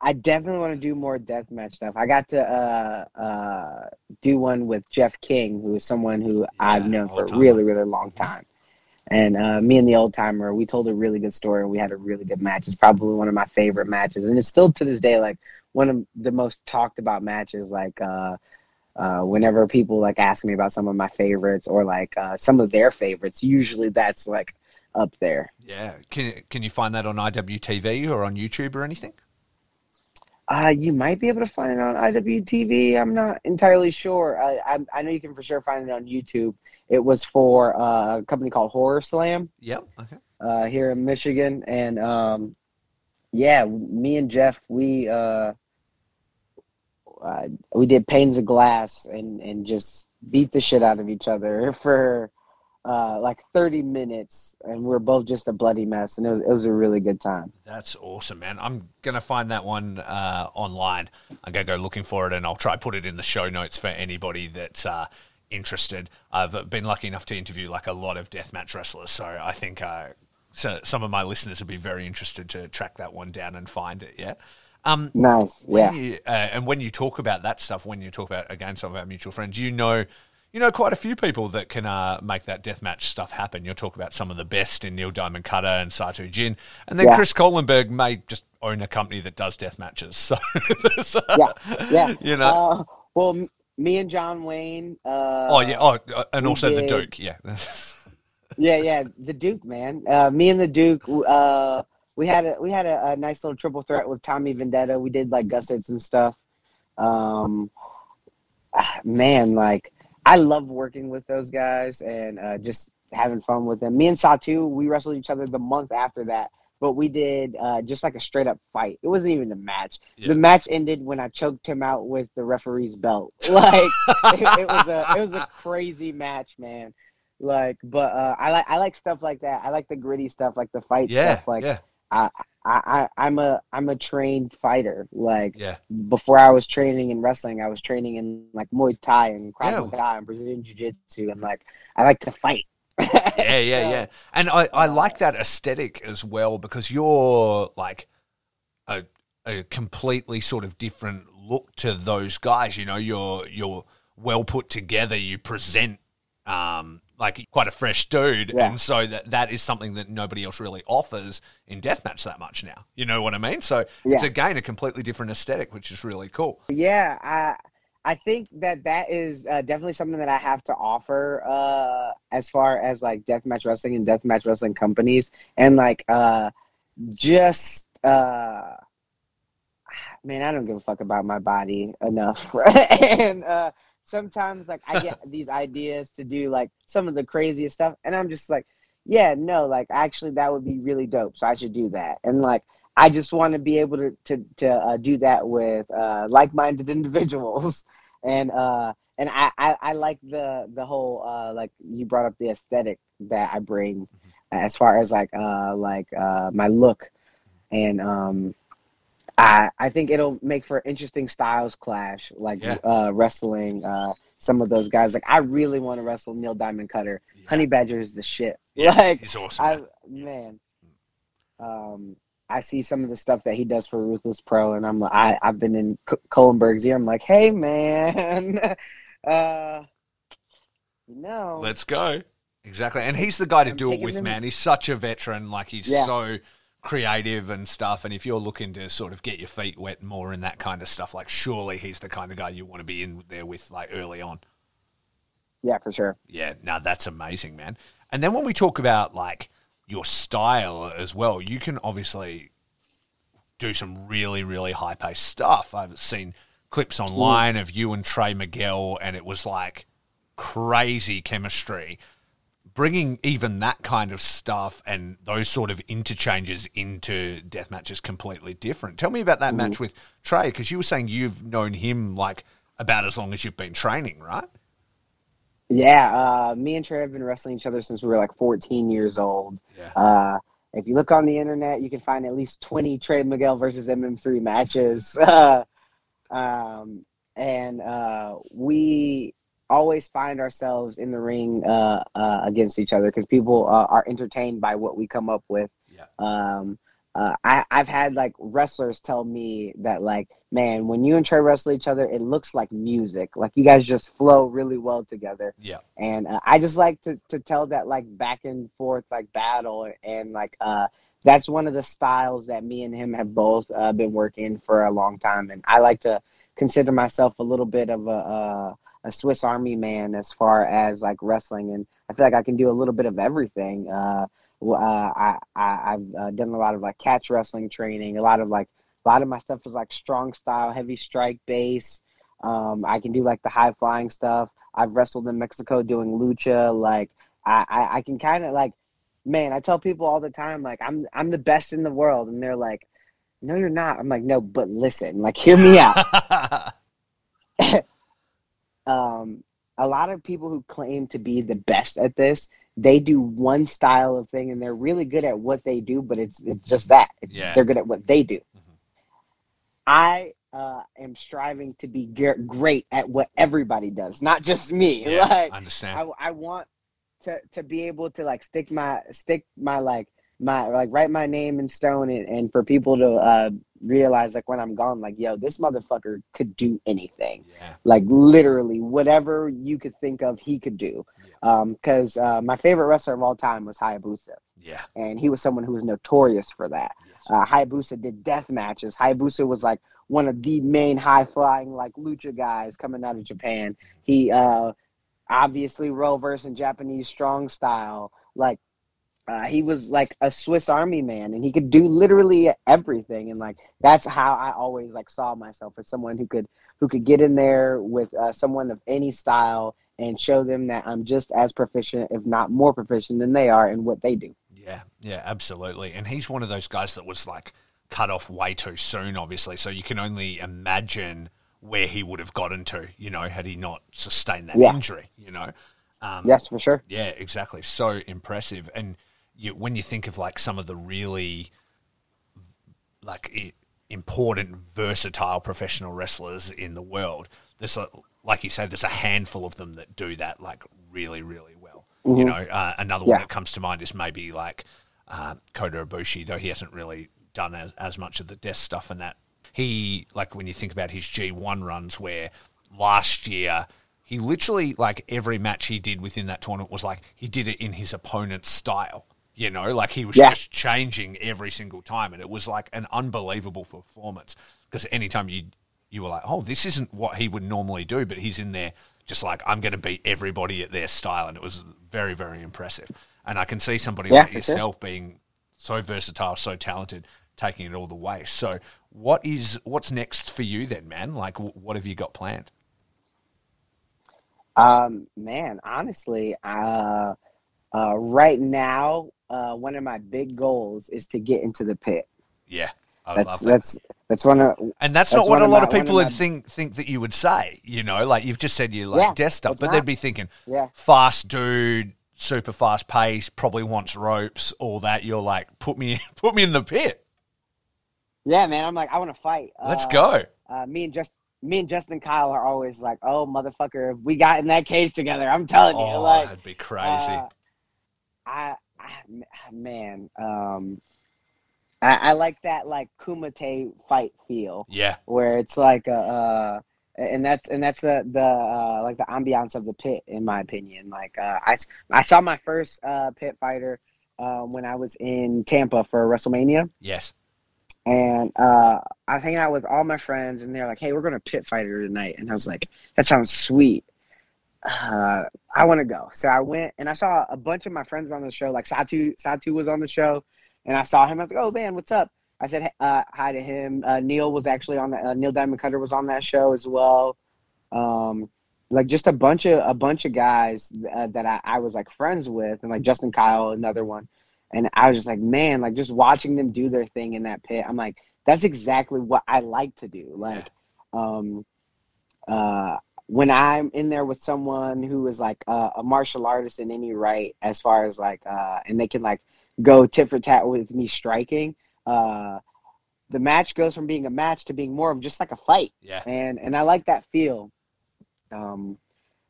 I definitely want to do more deathmatch stuff. I got to uh, uh, do one with Jeff King, who is someone who yeah, I've known for a really, really long time. And uh, me and the old timer, we told a really good story and we had a really good match. It's probably one of my favorite matches. And it's still to this day like one of the most talked about matches. Like uh, uh, whenever people like ask me about some of my favorites or like uh, some of their favorites, usually that's like up there.
Yeah. Can, can you find that on IWTV or on YouTube or anything?
Uh, you might be able to find it on IWTV. I'm not entirely sure. I, I, I know you can for sure find it on YouTube. It was for uh, a company called Horror Slam.
Yep. Okay.
Uh, here in Michigan, and um, yeah, me and Jeff, we uh, uh, we did panes of glass and and just beat the shit out of each other for uh, like 30 minutes, and we are both just a bloody mess, and it was, it was a really good time.
That's awesome, man. I'm gonna find that one uh, online. I'm gonna go looking for it, and I'll try put it in the show notes for anybody that's uh, interested. I've been lucky enough to interview like a lot of deathmatch wrestlers, so I think uh, so some of my listeners would be very interested to track that one down and find it. Yeah.
Um, nice.
Yeah.
You,
uh, and when you talk about that stuff, when you talk about again some of our mutual friends, you know, you know quite a few people that can uh, make that deathmatch stuff happen. You'll talk about some of the best in Neil Diamond Cutter and Satu Jin, and then yeah. Chris Kohlenberg may just own a company that does death matches.
So, yeah, yeah, you know. Uh, well, me and John Wayne. Uh,
oh yeah. Oh, uh, and also did, the Duke. Yeah.
yeah, yeah, the Duke, man. Uh, me and the Duke. Uh, we had a we had a, a, nice little triple threat with Tommy Vendetta. We did like gussets and stuff. Um, ah, man, like I love working with those guys and uh, just having fun with them. Me and Satu, we wrestled each other the month after that but we did uh, just like a straight up fight. It wasn't even a match. Yeah. The match ended when I choked him out with the referee's belt. Like it, it, was a it was a crazy match, man. Like, but uh, I like I like stuff like that. I like the gritty stuff, like the fight yeah, stuff. Like, yeah. I, I I'm a I'm a trained fighter. Like,
yeah.
before I was training in wrestling, I was training in like Muay Thai and Krav Maga and Brazilian Jiu Jitsu, and like I like to fight
yeah, yeah, yeah. And I, I like that aesthetic as well because you're like a, a completely sort of different look to those guys. You know, you're you're well put together. You present um, like quite a fresh dude, yeah. and so that that is something that nobody else really offers in deathmatch that much now. You know what I mean? So yeah. it's again a completely different aesthetic, which is really cool.
Yeah, I I think that that is uh, definitely something that I have to offer uh, as far as like deathmatch wrestling and deathmatch wrestling companies, and like uh, just uh, man, I don't give a fuck about my body enough, and uh, sometimes like I get these ideas to do like some of the craziest stuff, and I'm just like, yeah, no, like actually that would be really dope, so I should do that, and like I just want to be able to to, to uh, do that with uh, like-minded individuals, and uh, and I, I, I, like the the whole uh, like you brought up the aesthetic that I bring, mm-hmm. as far as like uh, like uh, my look, and um, I I think it'll make for interesting styles clash, like yeah. uh, wrestling. Uh, some of those guys, like I really want to wrestle Neil Diamond Cutter. Yeah. Honey Badger is the shit.
Yeah, like, he's awesome.
I, man, um, I see some of the stuff that he does for Ruthless Pro, and I'm I I've been in Kohlenberg's ear. I'm like, hey man, uh, you know,
let's go. Exactly, and he's the guy to
I'm
do it with, man. He's such a veteran. Like he's
Yeah.
so creative and stuff. And if you're looking to sort of get your feet wet more in that kind of stuff, like surely he's the kind of guy you want to be in there with, like early on.
yeah, for sure.
Yeah, now that's amazing, man. And then when we talk about like your style as well, you can obviously do some really, really high paced stuff. I've seen clips online of you and Trey Miguel, and it was like crazy chemistry. Bringing even that kind of stuff and those sort of interchanges into death matches completely different. Tell me about that match with Trey, because you were saying you've known him like about as long as you've been training, right?
Yeah, uh, me and Trey have been wrestling each other since we were like 14 years old.
Yeah.
Uh, if you look on the internet, you can find at least 20 Trey Miguel versus MM3 matches. Uh, um, and uh, we always find ourselves in the ring uh, uh, against each other because people uh, are entertained by what we come up with.
Yeah.
Um, uh, I, I've had like wrestlers tell me that like, man, when you and Trey wrestle each other, it looks like music. Like you guys just flow really well together
Yeah.
and uh, I just like to to tell that like back and forth like battle and like uh that's one of the styles that me and him have both uh, been working for a long time and I like to consider myself a little bit of a a, Swiss Army man as far as like wrestling and I feel like I can do a little bit of everything uh, uh I, I I've uh, done a lot of like catch wrestling training a lot of like a lot of my stuff is like strong style heavy strike base um I can do like the high flying stuff I've wrestled in Mexico doing lucha. Like I, I, I can kind of like, man. I tell people all the time, like I'm, I'm the best in the world, and they're like, no, you're not. I'm like, no, but listen, like, hear me out. um, a lot of people who claim to be the best at this, they do one style of thing, and they're really good at what they do, but it's, it's just that. It's,
Yeah.
They're good at what they do.
Mhm.
I uh, am striving to be ge- great at what everybody does, not just me.
yeah,
like,
I understand.
I, I want to to be able to like stick my stick my like my like write my name in stone and, and for people to uh realize like when I'm gone like yo this motherfucker could do anything
yeah.
like literally whatever you could think of he could do um because uh, my favorite wrestler of all time was Hayabusa
Yeah.
and he was someone who was notorious for that
Yes.
uh, Hayabusa did death matches. Hayabusa was like one of the main high flying like lucha guys coming out of Japan. He uh, obviously role verse in Japanese strong style. Like uh, he was like a Swiss Army man, and he could do literally everything. And like that's how I always like saw myself as someone who could who could get in there with uh, someone of any style and show them that I'm just as proficient, if not more proficient, than they are in what they do.
Yeah, yeah, absolutely. And he's one of those guys that was like cut off way too soon, obviously. So you can only imagine where he would have gotten to, you know, had he not sustained that
Yeah.
injury, you know. Um,
Yes, for sure.
Yeah, exactly. So impressive. And you, when you think of like some of the really like important, versatile professional wrestlers in the world, there's a, like you say, there's a handful of them that do that like really, really well. You know, uh, another one
Mm-hmm.
That comes to mind is maybe like uh, Kota Ibushi, though he hasn't really done as, as much of the death stuff and that. He like when you think about his G1 runs, where last year he literally like every match he did within that tournament was like he did it in his opponent's style. You know, like he was
Yeah.
just changing every single time, and it was like an unbelievable performance. Because anytime you you were like, oh, this isn't what he would normally do, but he's in there just like I'm going to beat everybody at their style, and it was very very impressive. And I can see somebody
Yeah,
like
for sure.
yourself being so versatile, so talented, taking it all the way. So, what is what's next for you then, man? Like, wh- what have you got planned?
Um, man, honestly, uh, uh, right now, uh, one of my big goals is to get into the pit.
Yeah, I
That's
love that.
that's that's one of
and that's,
that's
not what a lot of
of
people would
my-
think think that you would say. You know, like you've just said you like
Yeah,
death stuff, but
not.
they'd be thinking
yeah.
fast dude, super fast pace, probably wants ropes, all that. You're like, put me put me in the pit.
Yeah, man. I'm like, I want to fight.
Let's
Uh,
go.
Uh, me and just me and Justin Kyle are always like, oh motherfucker, if we got in that cage together, I'm telling you,
Oh,
like,
that'd be crazy.
uh, I, man, um, I, I like that like Kumite fight feel.
Yeah.
Where it's like a, uh, and that's and that's the the uh, like the ambiance of the pit in my opinion. Like uh, I I saw my first uh, pit fighter uh, when I was in Tampa for WrestleMania.
Yes.
And uh, I was hanging out with all my friends, and they're like, "Hey, we're going to pit fighter tonight," and I was like, "That sounds sweet." Uh, I want to go. So I went and I saw a bunch of my friends on the show. Like Satu, Satu was on the show, and I saw him. I was like, "Oh man, what's up?" I said uh, hi to him. Uh, Neil was actually on that. Uh, Neil Diamond Cutter was on that show as well. Um, like just a bunch of a bunch of guys uh, that I, I was like friends with, and like Justin Kyle, another one. And I was just like, man, like just watching them do their thing in that pit. I'm like, that's exactly what I like to do. Like, um, uh, when I'm in there with someone who is like uh, a martial artist in any right, as far as like, uh, and they can like go tit for tat with me striking, uh, the match goes from being a match to being more of just like a fight.
Yeah.
And and I like that feel. Um,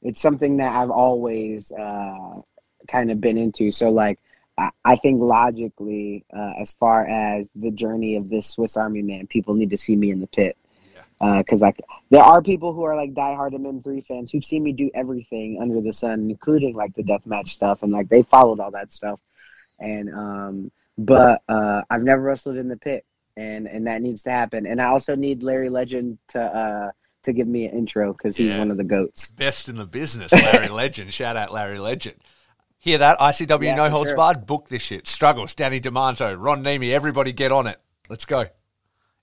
it's something that I've always uh, kind of been into. So like, I, I think logically, uh, as far as the journey of this Swiss Army man, people need to see me in the pit because uh, like there are people who are like diehard MM3 fans who've seen me do everything under the sun, including like the deathmatch stuff, and like they followed all that stuff. And um, but uh, I've never wrestled in the pit, and and that needs to happen. And I also need Larry Legend to uh, to give me an intro because he's
Yeah.
one of the goats.
Best in the business, Larry Legend. Shout out Larry Legend. Hear that? ICW
Yeah,
No Holds
sure.
Barred. Book this shit. Struggles. Danny Demanto, Ron Nemi. Everybody get on it. Let's go.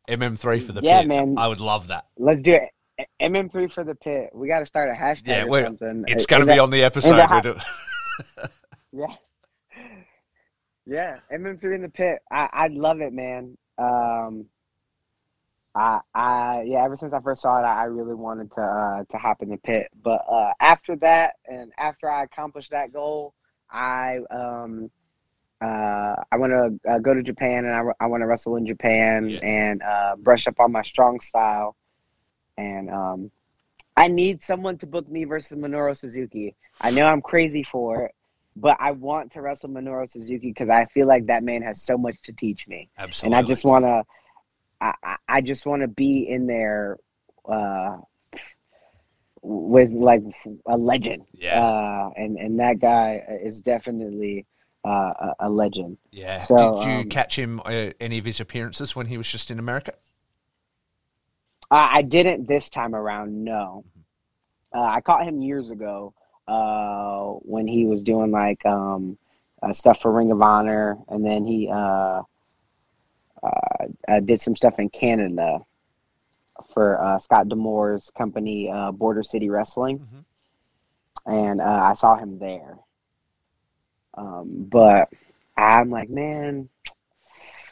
MM3 for the pit.
Yeah,
pit.
man.
I would love that.
Let's do it. MM3 for the pit. We got to start a hashtag
Yeah,
or something.
It's going to be
that-
on the episode.
ha- Yeah. Yeah, MM3 in the pit. I I love it, man. Um, I I yeah. Ever since I first saw it, I, I really wanted to uh, to hop in the pit. But uh, after that, and after I accomplished that goal, I um uh I want to uh, go to Japan and I, I want to wrestle in Japan
Yeah.
and uh, brush up on my strong style. And um, I need someone to book me versus Minoru Suzuki. I know I'm crazy for it, but I want to wrestle Minoru Suzuki because I feel like that man has so much to teach me,
Absolutely.
and I just want to, I, I- I just want to be in there, uh, with like a legend.
Yeah.
Uh, and and that guy is definitely uh, a, a legend.
yeah.
so,
Did you
um,
catch him uh, any of his appearances when he was just in America?
I didn't this time around. No, uh, I caught him years ago uh, when he was doing like um, uh, stuff for Ring of Honor, and then he uh, did some stuff in Canada for uh, Scott D'Amore's company, uh, Border City Wrestling,
Mhm.
and uh, I saw him there. Um, but I'm like, man,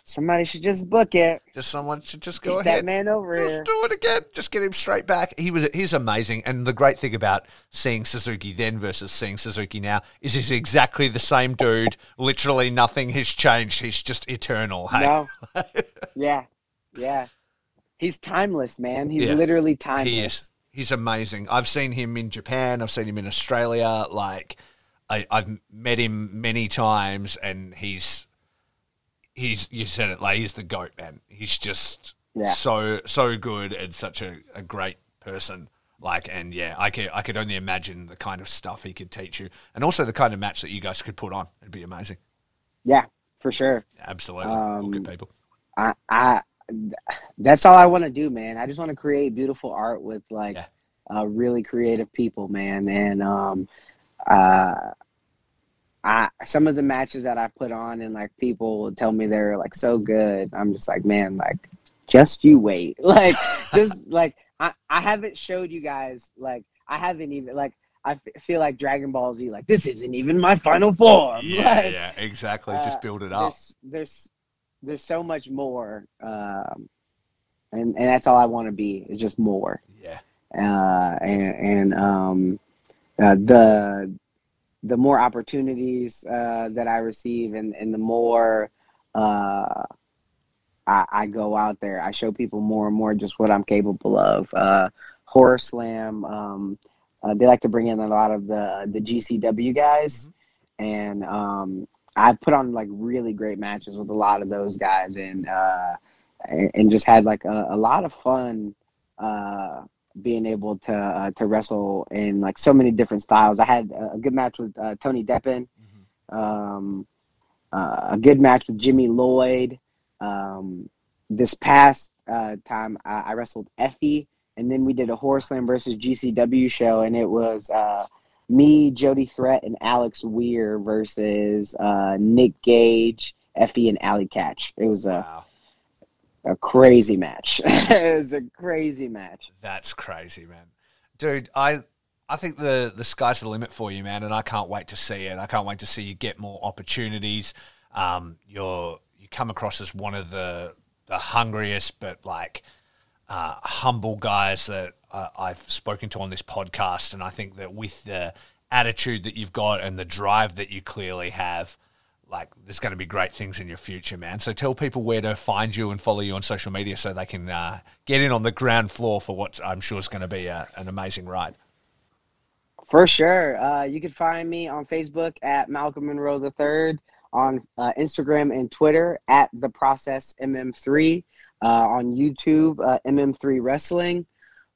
somebody should just book it.
Just someone should just go
Get
ahead.
that man over
Just
here.
do it again. Just get him straight back. He was he's amazing. And the great thing about seeing Suzuki then versus seeing Suzuki now is he's exactly the same dude. Literally nothing has changed. He's just eternal. Hey,
No. yeah. Yeah. He's timeless, man. He's
Yeah.
literally timeless.
he is. He's amazing. I've seen him in Japan. I've seen him in Australia. Like I, I've met him many times, and he's he's you said it like he's the goat man. He's just
Yeah.
so so good and such a, a great person. Like and yeah, I could I could only imagine the kind of stuff he could teach you, and also the kind of match that you guys could put on. It'd be amazing.
Yeah, for sure.
Absolutely,
Um,
good people.
I I that's all I want to do, man. I just want to create beautiful art with like
Yeah.
uh, really creative people, man. And um uh I some of the matches that I put on and like people tell me they're like so good. I'm just like, man, like just you wait. Like just like I I haven't showed you guys like I haven't even like I f- feel like Dragon Ball Z like this isn't even my final form.
Yeah,
Like,
yeah, exactly.
uh,
Just build it up.
there's there's there's so much more um and and that's all i want to be is just more
Yeah,
uh and and um uh, the the more opportunities uh that i receive and and the more uh I, I go out there i show people more and more just what i'm capable of. Uh horror slam um uh, they like to bring in a lot of the the gcw guys. And um I put on like really great matches with a lot of those guys, and uh, and just had like a, a lot of fun uh, being able to uh, to wrestle in like so many different styles. I had a good match with uh, Tony Deppen, mm-hmm. um, uh, a good match with Jimmy Lloyd. Um, this past uh, time, I, I, wrestled Effy, and then we did a Horror Slam versus GCW show, and it was uh, me, Jody Threat, and Alex Weir versus uh, Nick Gage, Effy, and Allie Katch. It was a wow. A crazy match. it was a crazy match.
That's crazy, man, dude. I I think the the sky's the limit for you, man, and I can't wait to see it. I can't wait to see you get more opportunities. Um, you're you come across as one of the the hungriest, but like uh, humble guys that uh, I've spoken to on this podcast, and I think that with the attitude that you've got and the drive that you clearly have, like there's going to be great things in your future, man. So tell people where to find you and follow you on social media so they can uh, get in on the ground floor for what I'm sure is going to be a, an amazing ride.
For sure. Uh, you can find me on Facebook at Malcolm Monroe III, on uh, Instagram and Twitter at The Process MM3, uh, on YouTube, uh, MM3 Wrestling.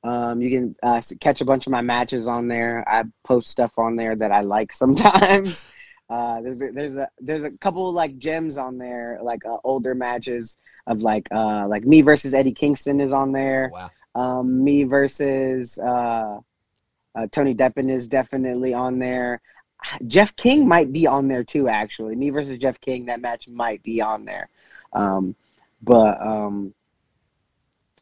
Um, you can uh, catch a bunch of my matches on there. I post stuff on there that I like sometimes. Uh, there's a, there's a there's a couple like gems on there, like uh, older matches of like uh, like me versus Eddie Kingston is on there.
Wow.
Um, me versus uh, uh, Tony Deppen is definitely on there. Jeff King might be on there too. Actually, me versus Jeff King, that match might be on there. Um, but um,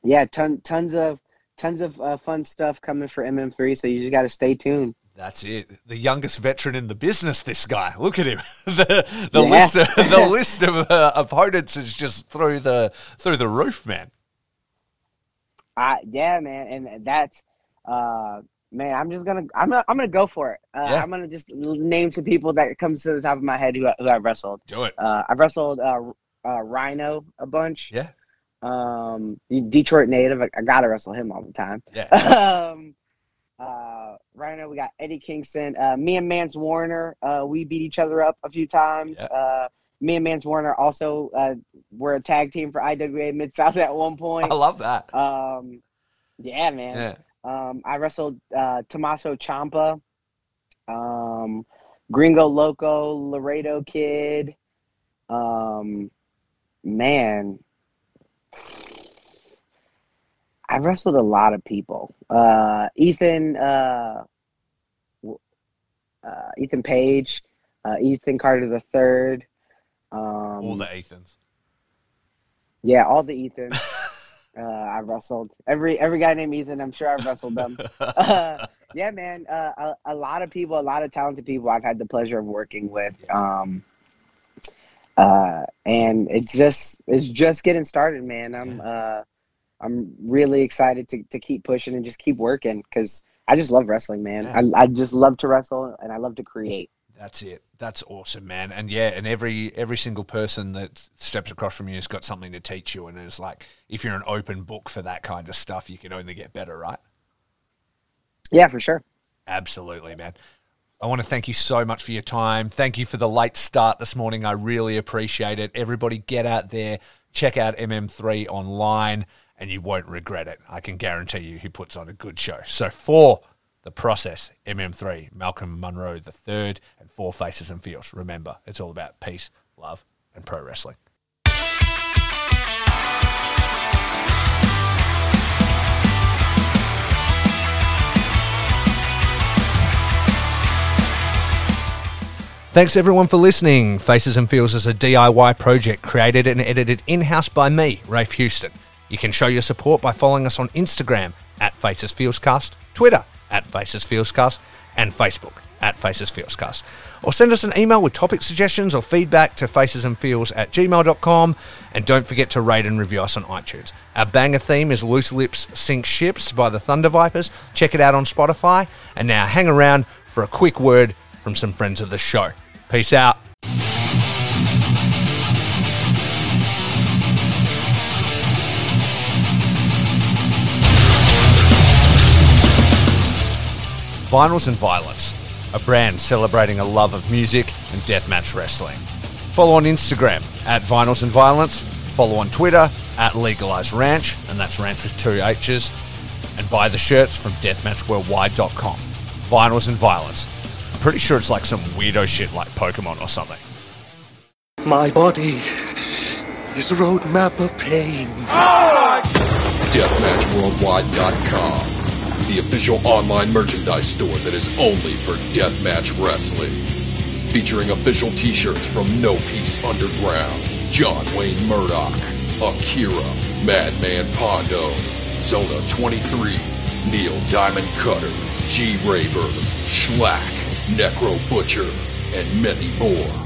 yeah, ton, tons of tons of uh, fun stuff coming for MM3. So you just got to stay tuned.
That's it. The youngest veteran in the business. This guy. Look at him. the the yeah. list of, the list of uh, opponents is just through the through the roof, man.
Uh, yeah, man, and that's uh, man. I'm just gonna I'm gonna, I'm gonna go for it. Uh, yeah. I'm gonna just name some people that comes to the top of my head who who I've wrestled.
Do it.
Uh, I've wrestled uh, uh, Rhino a bunch.
Yeah.
Um, Detroit native. I, I, gotta wrestle him all the time.
Yeah.
um, uh, right now we got Eddie Kingston. Uh, me and Mance Warner. Uh, we beat each other up a few times. Yeah. Uh, me and Mance Warner also uh, were a tag team for IWA Mid South at one point.
I love that.
Um, yeah, man. Yeah. Um, I wrestled uh, Tommaso Ciampa, um, Gringo Loco, Laredo Kid. Um, man, I've wrestled a lot of people. Uh, Ethan, uh, uh, Ethan Page, uh, Ethan Carter the third. Um,
all the Ethans.
Yeah, all the Ethans. uh, I've wrestled every every guy named Ethan. I'm sure I've wrestled them. uh, yeah, man. Uh, a, a, lot of people, a lot of talented people. I've had the pleasure of working with. Um, uh, and it's just it's just getting started, man. I'm uh, I'm really excited to to keep pushing and just keep working because I just love wrestling, man. I I just love to wrestle and I love to create.
That's it. That's awesome, man. And yeah, and every every single person that steps across from you has got something to teach you. And it's like if you're an open book for that kind of stuff, you can only get better, right?
Yeah, for sure.
Absolutely, man. I want to thank you so much for your time. Thank you for the late start this morning. I really appreciate it. Everybody, get out there, check out MM3 online, and you won't regret it. I can guarantee you he puts on a good show. So, for the process, MM3, Malcolm Monroe III, and Four Faces and Feels. Remember, it's all about peace, love, and pro wrestling. Thanks everyone for listening. Faces and Feels is a DIY project created and edited in house by me, Rafe Houston. You can show your support by following us on Instagram at Faces Feelscast, Twitter at Faces Feelscast, and Facebook at Faces Feelscast. Or send us an email with topic suggestions or feedback to facesandfeels at gmail.com. And don't forget to rate and review us on iTunes. Our banger theme is Loose Lips Sink Ships by the Thunder Vipers. Check it out on Spotify. And now hang around for a quick word from some friends of the show. Peace out. Vinyls and Violence, a brand celebrating a love of music and deathmatch wrestling. Follow on Instagram at Vinyls and Violence. Follow on Twitter at Legalized Ranch, and that's ranch with two H's. And buy the shirts from deathmatchworldwide.com. Vinyls and Violence. I'm pretty sure it's like some weirdo shit like Pokemon or something.
My body is a roadmap of pain.
DeathmatchWorldwide.com, the official online merchandise store that is only for deathmatch wrestling. Featuring official t-shirts from No Peace Underground, John Wayne Murdoch, Akira, Madman Pondo, Zona 23, Neil Diamond Cutter, G Raver, Shlak, Necro Butcher, and many more.